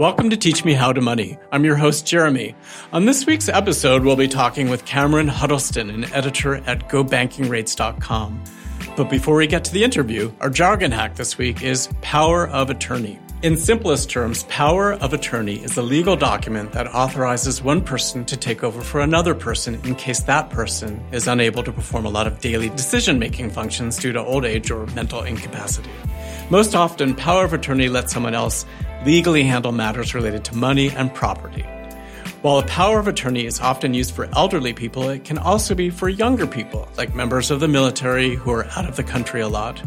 Welcome to Teach Me How to Money. I'm your host, Jeremy. On this week's episode, we'll be talking with Cameron Huddleston, an editor at GoBankingRates.com. But before we get to the interview, our jargon hack this week is power of attorney. In simplest terms, power of attorney is a legal document that authorizes one person to take over for another person in case that person is unable to perform a lot of daily decision making functions due to old age or mental incapacity. Most often, power of attorney lets someone else legally handle matters related to money and property. While a power of attorney is often used for elderly people, it can also be for younger people, like members of the military who are out of the country a lot.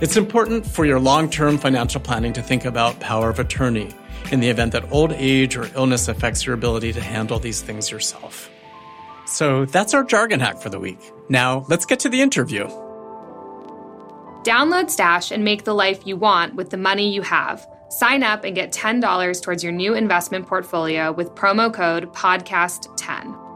It's important for your long term financial planning to think about power of attorney in the event that old age or illness affects your ability to handle these things yourself. So that's our jargon hack for the week. Now, let's get to the interview. Download Stash and make the life you want with the money you have. Sign up and get $10 towards your new investment portfolio with promo code PODCAST10.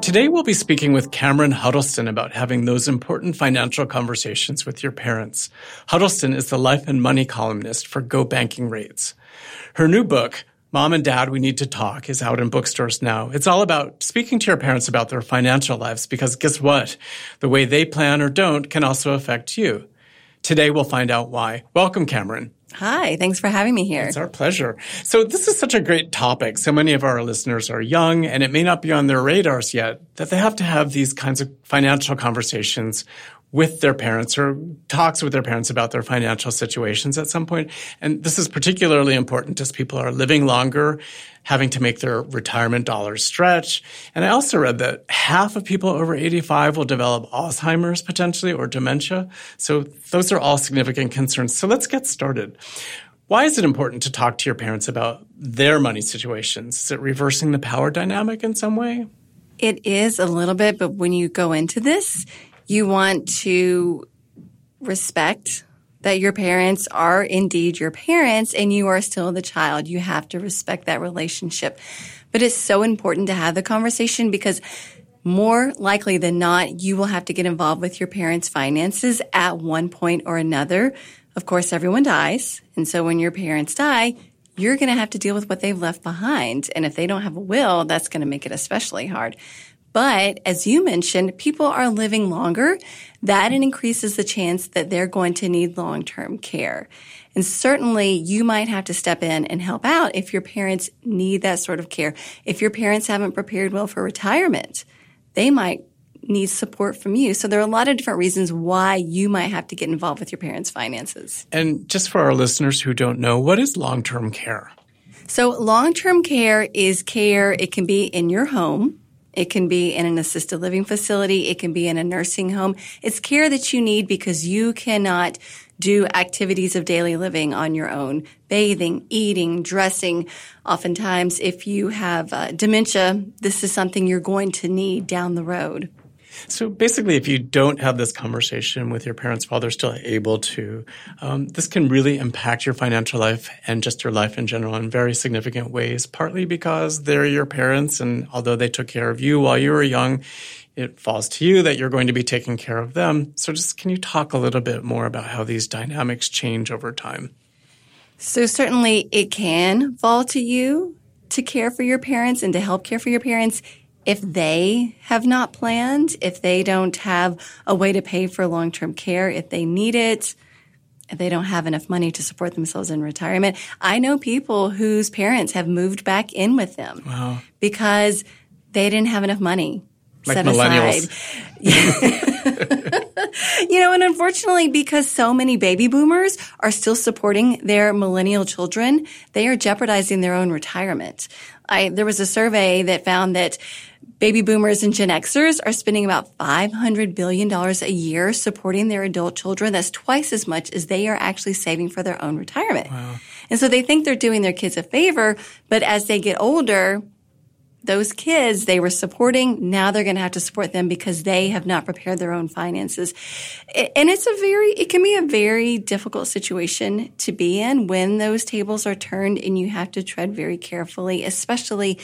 Today, we'll be speaking with Cameron Huddleston about having those important financial conversations with your parents. Huddleston is the life and money columnist for Go Banking Rates. Her new book, Mom and Dad, We Need to Talk, is out in bookstores now. It's all about speaking to your parents about their financial lives because guess what? The way they plan or don't can also affect you. Today, we'll find out why. Welcome, Cameron. Hi, thanks for having me here. It's our pleasure. So this is such a great topic. So many of our listeners are young and it may not be on their radars yet that they have to have these kinds of financial conversations with their parents or talks with their parents about their financial situations at some point. And this is particularly important as people are living longer, having to make their retirement dollars stretch. And I also read that half of people over 85 will develop Alzheimer's potentially or dementia. So those are all significant concerns. So let's get started. Why is it important to talk to your parents about their money situations? Is it reversing the power dynamic in some way? It is a little bit, but when you go into this, you want to respect that your parents are indeed your parents and you are still the child. You have to respect that relationship. But it's so important to have the conversation because more likely than not, you will have to get involved with your parents' finances at one point or another. Of course, everyone dies. And so when your parents die, you're going to have to deal with what they've left behind. And if they don't have a will, that's going to make it especially hard. But as you mentioned, people are living longer. That increases the chance that they're going to need long-term care. And certainly you might have to step in and help out if your parents need that sort of care. If your parents haven't prepared well for retirement, they might need support from you. So there are a lot of different reasons why you might have to get involved with your parents' finances. And just for our listeners who don't know, what is long-term care? So long-term care is care. It can be in your home. It can be in an assisted living facility. It can be in a nursing home. It's care that you need because you cannot do activities of daily living on your own. Bathing, eating, dressing. Oftentimes, if you have uh, dementia, this is something you're going to need down the road. So basically, if you don't have this conversation with your parents while they're still able to, um, this can really impact your financial life and just your life in general in very significant ways. Partly because they're your parents, and although they took care of you while you were young, it falls to you that you're going to be taking care of them. So just can you talk a little bit more about how these dynamics change over time? So certainly it can fall to you to care for your parents and to help care for your parents if they have not planned, if they don't have a way to pay for long term care, if they need it, if they don't have enough money to support themselves in retirement. I know people whose parents have moved back in with them wow. because they didn't have enough money like set millennials. aside. you know, and unfortunately, because so many baby boomers are still supporting their millennial children, they are jeopardizing their own retirement. I, there was a survey that found that Baby boomers and Gen Xers are spending about $500 billion a year supporting their adult children. That's twice as much as they are actually saving for their own retirement. Wow. And so they think they're doing their kids a favor, but as they get older, those kids they were supporting, now they're going to have to support them because they have not prepared their own finances. And it's a very, it can be a very difficult situation to be in when those tables are turned and you have to tread very carefully, especially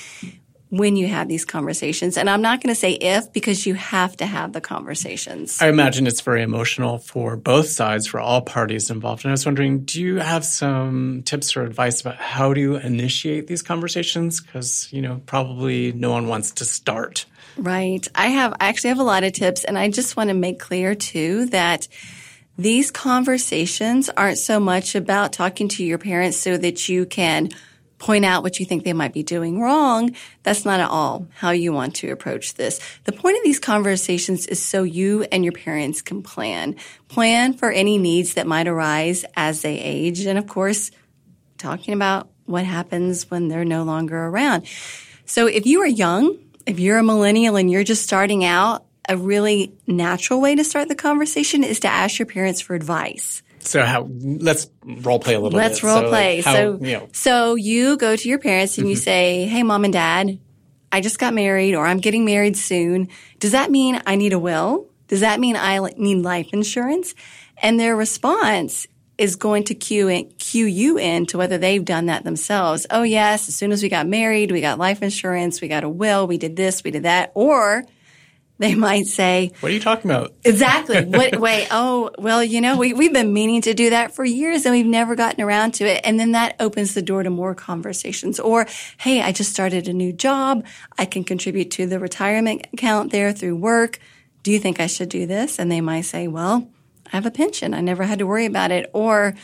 when you have these conversations. And I'm not going to say if because you have to have the conversations. I imagine it's very emotional for both sides, for all parties involved. And I was wondering, do you have some tips or advice about how to initiate these conversations? Because, you know, probably no one wants to start. Right. I have, I actually have a lot of tips. And I just want to make clear too that these conversations aren't so much about talking to your parents so that you can point out what you think they might be doing wrong. That's not at all how you want to approach this. The point of these conversations is so you and your parents can plan. Plan for any needs that might arise as they age. And of course, talking about what happens when they're no longer around. So if you are young, if you're a millennial and you're just starting out, a really natural way to start the conversation is to ask your parents for advice. So how? Let's role play a little. Let's bit. role so play. Like how, so, you know. so you go to your parents and you Mm-hmm. say, "Hey, mom and dad, I just got married, or I'm getting married soon. Does that mean I need a will? Does that mean I need life insurance?" And their response is going to cue in, cue you in to whether they've done that themselves. Oh yes, as soon as we got married, we got life insurance, we got a will, we did this, we did that, or they might say, what are you talking about? Exactly. What, wait, oh, well, you know, we, we've been meaning to do that for years and we've never gotten around to it. And then that opens the door to more conversations. Or, hey, I just started a new job. I can contribute to the retirement account there through work. Do you think I should do this? And they might say, well, I have a pension. I never had to worry about it. Or,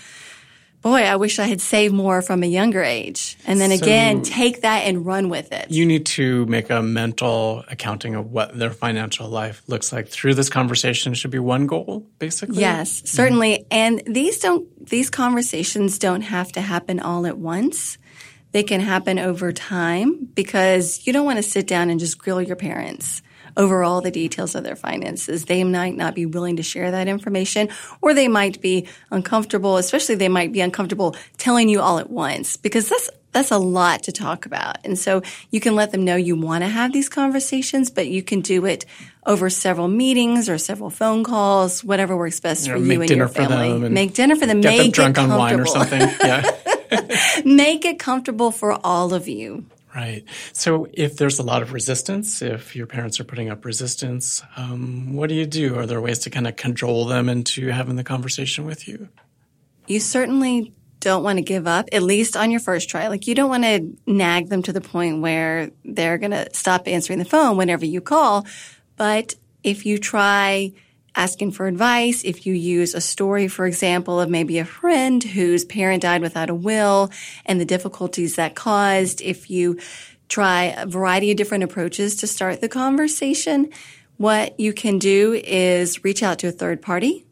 boy, I wish I had saved more from a younger age. And then So- again, take that and run with it. You need to make a mental accounting of what their financial life looks like through this conversation. Should be one goal, basically. Yes, mm-hmm. certainly. And these don't these conversations don't have to happen all at once. They can happen over time because you don't want to sit down and just grill your parents over all the details of their finances. They might not be willing to share that information or they might be uncomfortable, especially they might be uncomfortable telling you all at once because that's that's a lot to talk about. And so you can let them know you want to have these conversations, but you can do it over several meetings or several phone calls, whatever works best You for you make and dinner your for them family. and Make dinner for them. Get make them drunk it on wine or something. Yeah. make it comfortable for all of you. Right. So if there's a lot of resistance, if your parents are putting up resistance, um, what do you do? Are there ways to kind of cajole them into having the conversation with you? you certainly don't want to give up, at least on your first try. Like you don't want to nag them to the point where they're going to stop answering the phone whenever you call. But if you try asking for advice, if you use a story, for example, of maybe a friend whose parent died without a will and the difficulties that caused, if you try a variety of different approaches to start the conversation, what you can do is reach out to a third party.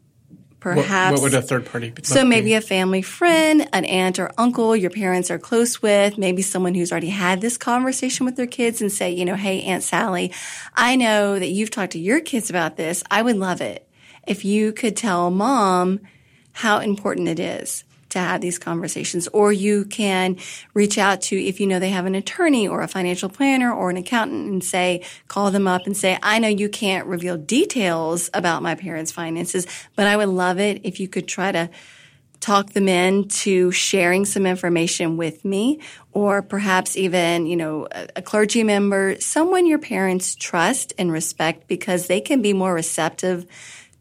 What, Perhaps what would a third party be? so maybe a family friend, an aunt or uncle your parents are close with, maybe someone who's already had this conversation with their kids and say, you know, hey, Aunt Sally, I know that you've talked to your kids about this. I would love it if you could tell mom how important it is to have these conversations. Or you can reach out to, if you know they have an attorney or a financial planner or an accountant and say, call them up and say, I know you can't reveal details about my parents' finances, but I would love it if you could try to talk them into sharing some information with me or perhaps even, you know, a, a clergy member, someone your parents trust and respect because they can be more receptive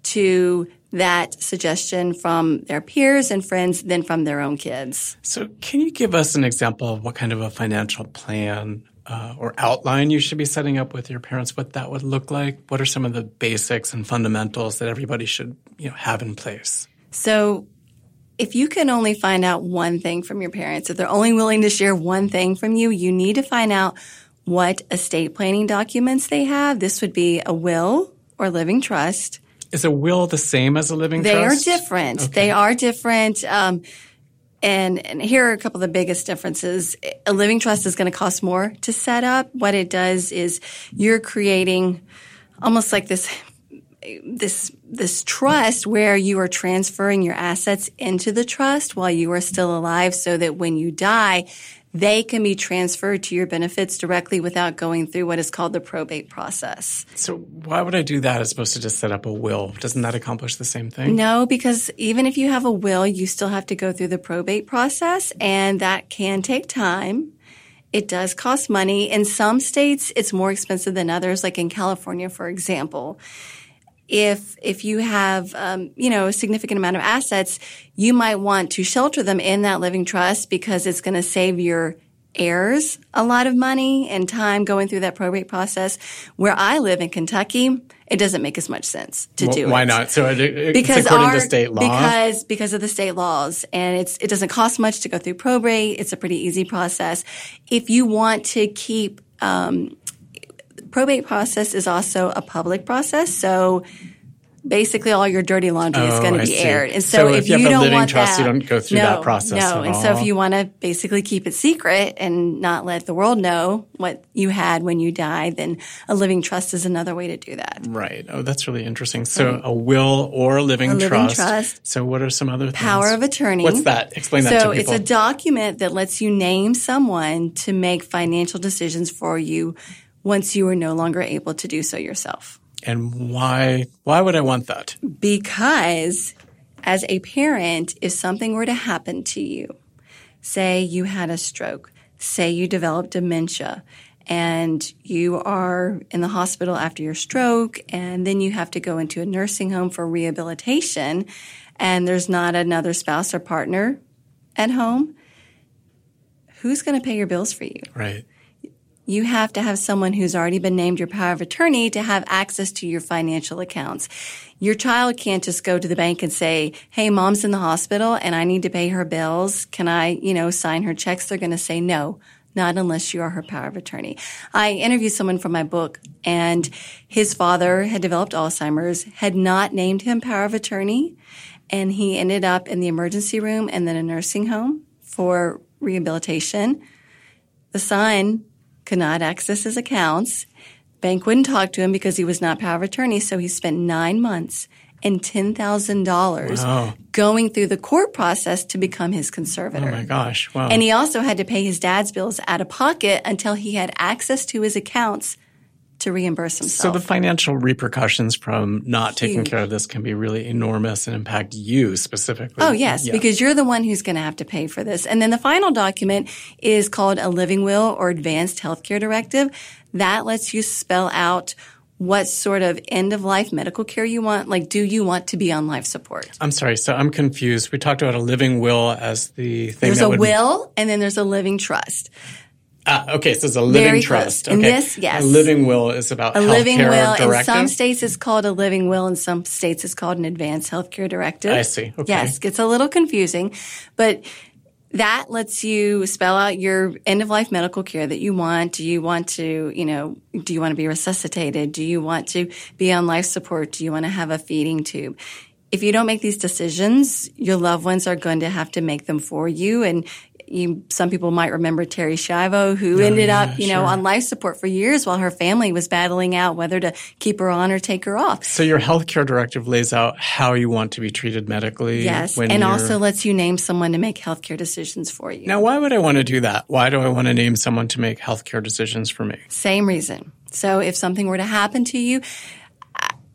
to that suggestion from their peers and friends than from their own kids. So, can you give us an example of what kind of a financial plan uh, or outline you should be setting up with your parents? What that would look like? What are some of the basics and fundamentals that everybody should you know have in place? So, if you can only find out one thing from your parents, if they're only willing to share one thing from you, you need to find out what estate planning documents they have. This would be a will or living trust. Is a will the same as a living They trust? They are different. They are different. Um, and, and here are a couple of the biggest differences. A living trust is going to cost more to set up. What it does is you're creating almost like this this this trust where you are transferring your assets into the trust while you are still alive so that when you die they can be transferred to your benefits directly without going through what is called the probate process. So, why would I do that as opposed to just set up a will? Doesn't that accomplish the same thing? No, because even if you have a will, you still have to go through the probate process, and that can take time. It does cost money. In some states, it's more expensive than others. Like in California, for example, if if you have um, you know a significant amount of assets, you might want to shelter them in that living trust because it's going to save your heirs a lot of money and time going through that probate process. Where I live in Kentucky, it doesn't make as much sense to well, do why it. not? So it, it's Because according our, to state law. Because because of the state laws, and it's it doesn't cost much to go through probate. It's a pretty easy process. If you want to keep um, probate process is also a public process, so basically all your dirty laundry is Oh, going to be aired. And So so, if if, you you a don't living want trust, you that, don't go through no, that process No, and so if you want to basically keep it secret and not let the world know what you had when you died, then a living trust is another way to do that. Right. Oh, that's really interesting. So mm. a will or a living, A living trust. trust. So what are some other things Power things? of attorney. What's that? Explain that so it's a document that lets you name someone to make financial decisions for you once you are no longer able to do so yourself. and why why would I want that? Because as a parent, if something were to happen to you, say you had a stroke, say you developed dementia, and you are in the hospital after your stroke, and then you have to go into a nursing home for rehabilitation, and there's not another spouse or partner at home, who's going to pay your bills for you? Right. You have to have someone who's already been named your power of attorney to have access to your financial accounts. Your child can't just go to the bank and say, Hey, mom's in the hospital and I need to pay her bills. Can I, you know, sign her checks? They're going to say no, not unless you are her power of attorney. I interviewed someone from my book and his father had developed Alzheimer's, had not named him power of attorney. And he ended up in the emergency room and then a nursing home for rehabilitation. The son could not access his accounts. Bank wouldn't talk to him because he was not power of attorney. So he spent nine months and ten thousand dollars Wow. going through the court process to become his oh, conservator. Oh my gosh. Wow. And he also had to pay his dad's bills out of pocket until he had access to his accounts to reimburse themselves. so the financial repercussions from not taking care of this can be really enormous and impact you specifically. Oh, yes, Yeah. because you're the one who's going to have to pay for this. And then the final document is called a living will or advanced healthcare directive. That lets you spell out what sort of end of life medical care you want. Like, do you want to be on life support? I'm sorry. So I'm confused. We talked about a living will as the thing There's a would will and then there's a living trust. Ah, okay, so it's a living Very trust. close. Okay. In this, yes. A living will is about A living will. In some states, it's called a living will. In some states, it's called an advanced healthcare directive. I see. Okay. Yes, gets a little confusing, but that lets you spell out your end of life medical care that you want. Do you want to, you know, do you want to be resuscitated? Do you want to be on life support? Do you want to have a feeding tube? If you don't make these decisions, your loved ones are going to have to make them for you. And you, some people might remember Terri Schiavo, who ended yeah, up, you know, on life support for years while her family was battling out whether to keep her on or take her off. So your healthcare directive lays out how you want to be treated medically. Yes, and you're- also lets you name someone to make healthcare decisions for you. Now, why would I want to do that? Why do I want to name someone to make healthcare decisions for me? Same reason. So if something were to happen to you,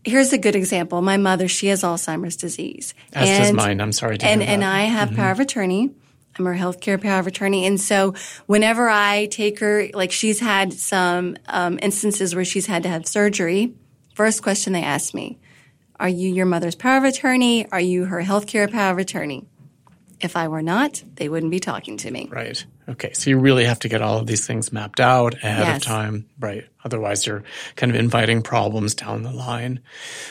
here's a good example. My mother, she has Alzheimer's disease. As does mine. I'm sorry to and, and. Mm-hmm. I have power of attorney. I'm her healthcare power of attorney. And so whenever I take her, like she's had some um, instances where she's had to have surgery, first question they ask me, are you your mother's power of attorney? Are you her healthcare power of attorney? If I were not, they wouldn't be talking to me. Right. Okay. So you really have to get all of these things mapped out ahead of time. Right. Otherwise, you're kind of inviting problems down the line.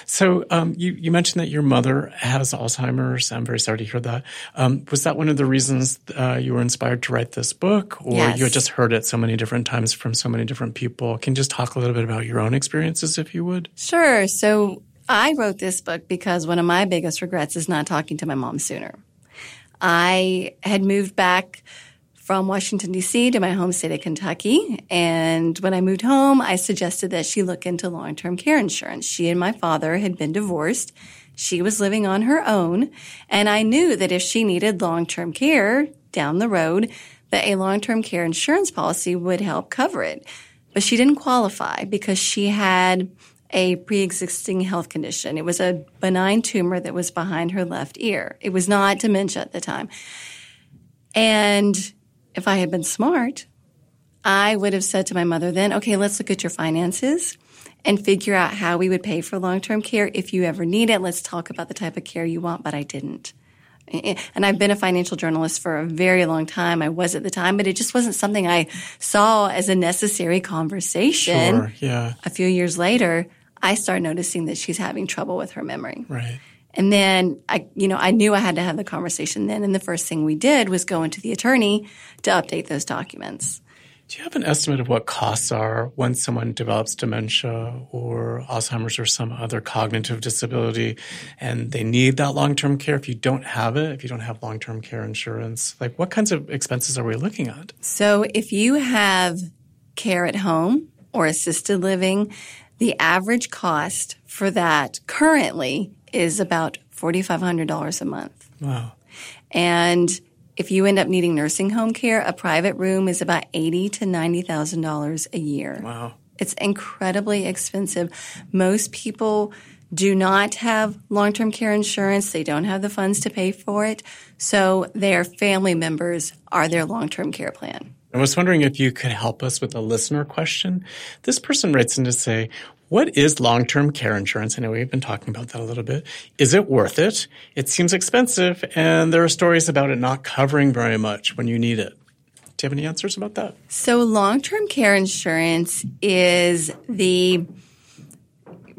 So um, you, you mentioned that your mother has Alzheimer's. I'm very sorry to hear that. Um, was that one of the reasons uh, you were inspired to write this book? Or Yes. you had just heard it so many different times from so many different people? Can you just talk a little bit about your own experiences, if you would? Sure. So I wrote this book because one of my biggest regrets is not talking to my mom sooner. I had moved back from Washington, D.C. to my home state of Kentucky. And when I moved home, I suggested that she look into long term care insurance. She and my father had been divorced. She was living on her own. And I knew that if she needed long term care down the road, that a long term care insurance policy would help cover it. But she didn't qualify because she had a pre-existing health condition. It was a benign tumor that was behind her left ear. It was not dementia at the time. And if I had been smart, I would have said to my mother then, okay, let's look at your finances and figure out how we would pay for long term care if you ever need it. Let's talk about the type of care you want, but I didn't. And I've been a financial journalist for a very long time. I was at the time, but it just wasn't something I saw as a necessary conversation. Sure, yeah. A few years later, I started noticing that she's having trouble with her memory. Right. And then I, you know, I knew I had to have the conversation then. And the first thing we did was go into the attorney to update those documents. Do you have an estimate of what costs are when someone develops dementia or Alzheimer's or some other cognitive disability and they need that long term care? If you don't have it, if you don't have long term care insurance, like what kinds of expenses are we looking at? So if you have care at home or assisted living, the average cost for that currently is about $4,500 a month. Wow. And if you end up needing nursing home care, a private room is about eighty to ninety thousand dollars a year. Wow. It's incredibly expensive. Most people do not have long-term care insurance. They don't have the funds to pay for it. So their family members are their long-term care plan. I was wondering if you could help us with a listener question. This person writes in to say, what is long-term care insurance? I know we've been talking about that a little bit. Is it worth it? It seems expensive and there are stories about it not covering very much when you need it. Do you have any answers about that? So long-term care insurance is the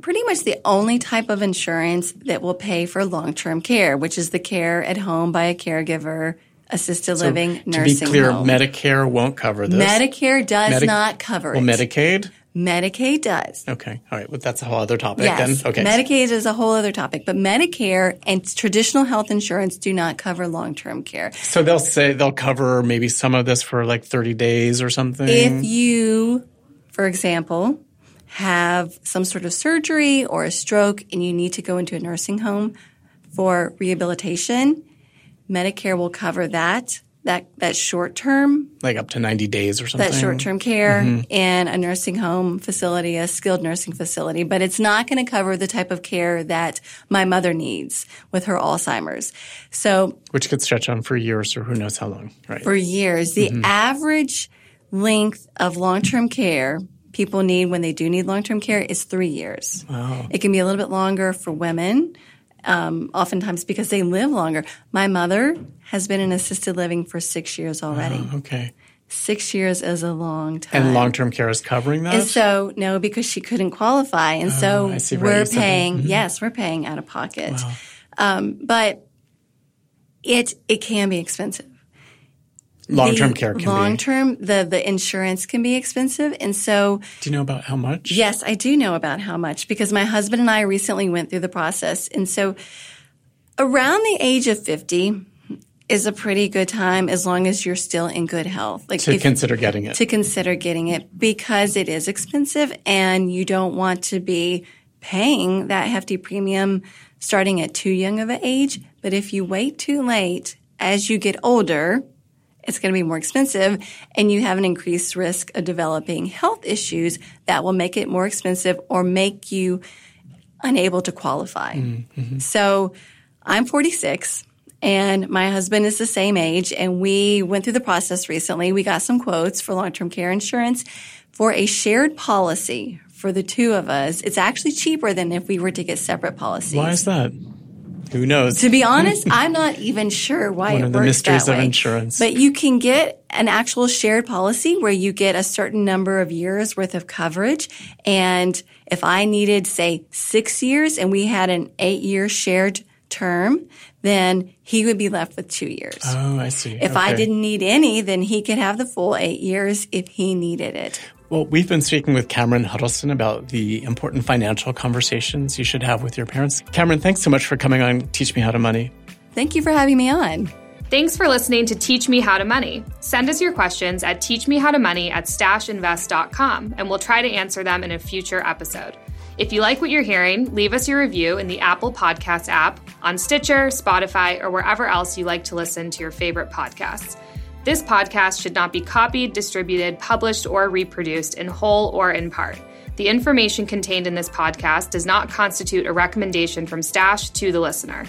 pretty much the only type of insurance that will pay for long-term care, which is the care at home by a caregiver, assisted So, living, to nursing be clear, home. Medicare won't cover this. Medicare does Medi- not cover it. Well. Medicaid? Medicaid does. Okay. All right. But that's a whole other topic Yes. then. Okay. Medicaid is a whole other topic, but Medicare and traditional health insurance do not cover long-term care. so they'll say they'll cover maybe some of this for like 30 days or something. If you, for example, have some sort of surgery or a stroke and you need to go into a nursing home for rehabilitation, Medicare will cover that. That, that short term, like up to 90 days or something. that short term care Mm-hmm. in a nursing home facility, a skilled nursing facility, but it's not going to cover the type of care that my mother needs with her Alzheimer's. So Which could stretch on for years or who knows how long. Right. for years. The Mm-hmm. average length of long term care people need when they do need long term care is three years. Wow. It can be a little bit longer for women, um, oftentimes because they live longer. My mother has been in assisted living for six years already. Oh, okay. Six years is a long time. And long term care is covering that? And so, no, because she couldn't qualify. And so Oh. Right, we're you said that. paying, yes, we're paying out of pocket. Um, but it, it can be expensive. Long term care can be. long term the the insurance can be expensive and so Do you know about how much? yes i do know about how much because my husband and i recently went through the process and so around the age of 50 is a pretty good time as long as you're still in good health like To if- consider getting it. to consider getting it because it is expensive and you don't want to be paying that hefty premium starting at too young of an age. But if you wait too late, as you get older, it's going to be more expensive and you have an increased risk of developing health issues that will make it more expensive or make you unable to qualify. Mm-hmm. So I'm 46 and my husband is the same age and we went through the process recently. We got some quotes for long-term care insurance for a shared policy for the two of us. It's actually cheaper than if we were to get separate policies. Why is that? Who knows? To be honest, I'm not even sure why One it of the works mysteries that of way. insurance. But you can get an actual shared policy where you get a certain number of years worth of coverage. And if I needed, say, six years and we had an eight year shared term, then he would be left with two years. oh, I see. if I didn't need any, then he could have the full eight years if he needed it. Well, we've been speaking with Cameron Huddleston about the important financial conversations you should have with your parents. Cameron, thanks so much for coming on Teach Me How to Money. Thank you for having me on. Thanks for listening to Teach Me How to Money. Send us your questions at teachmehowtomoney at stashinvest.com and we'll try to answer them in a future episode. If you like what you're hearing, leave us your review in the Apple Podcast app, on Stitcher, Spotify, or wherever else you like to listen to your favorite podcasts. This podcast should not be copied, distributed, published, or reproduced in whole or in part. The information contained in this podcast does not constitute a recommendation from Stash to the listener.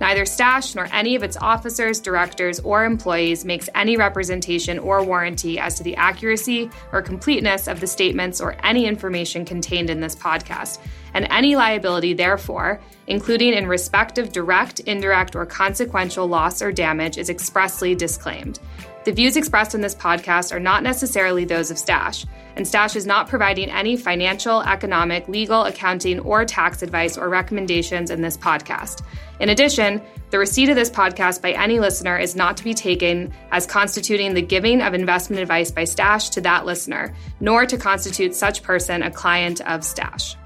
Neither Stash nor any of its officers, directors, or employees makes any representation or warranty as to the accuracy or completeness of the statements or any information contained in this podcast, and any liability, therefore, including in respect of direct, indirect, or consequential loss or damage, is expressly disclaimed. The views expressed in this podcast are not necessarily those of Stash, and Stash is not providing any financial, economic, legal, accounting, or tax advice or recommendations in this podcast. In addition, the receipt of this podcast by any listener is not to be taken as constituting the giving of investment advice by Stash to that listener, nor to constitute such person a client of Stash.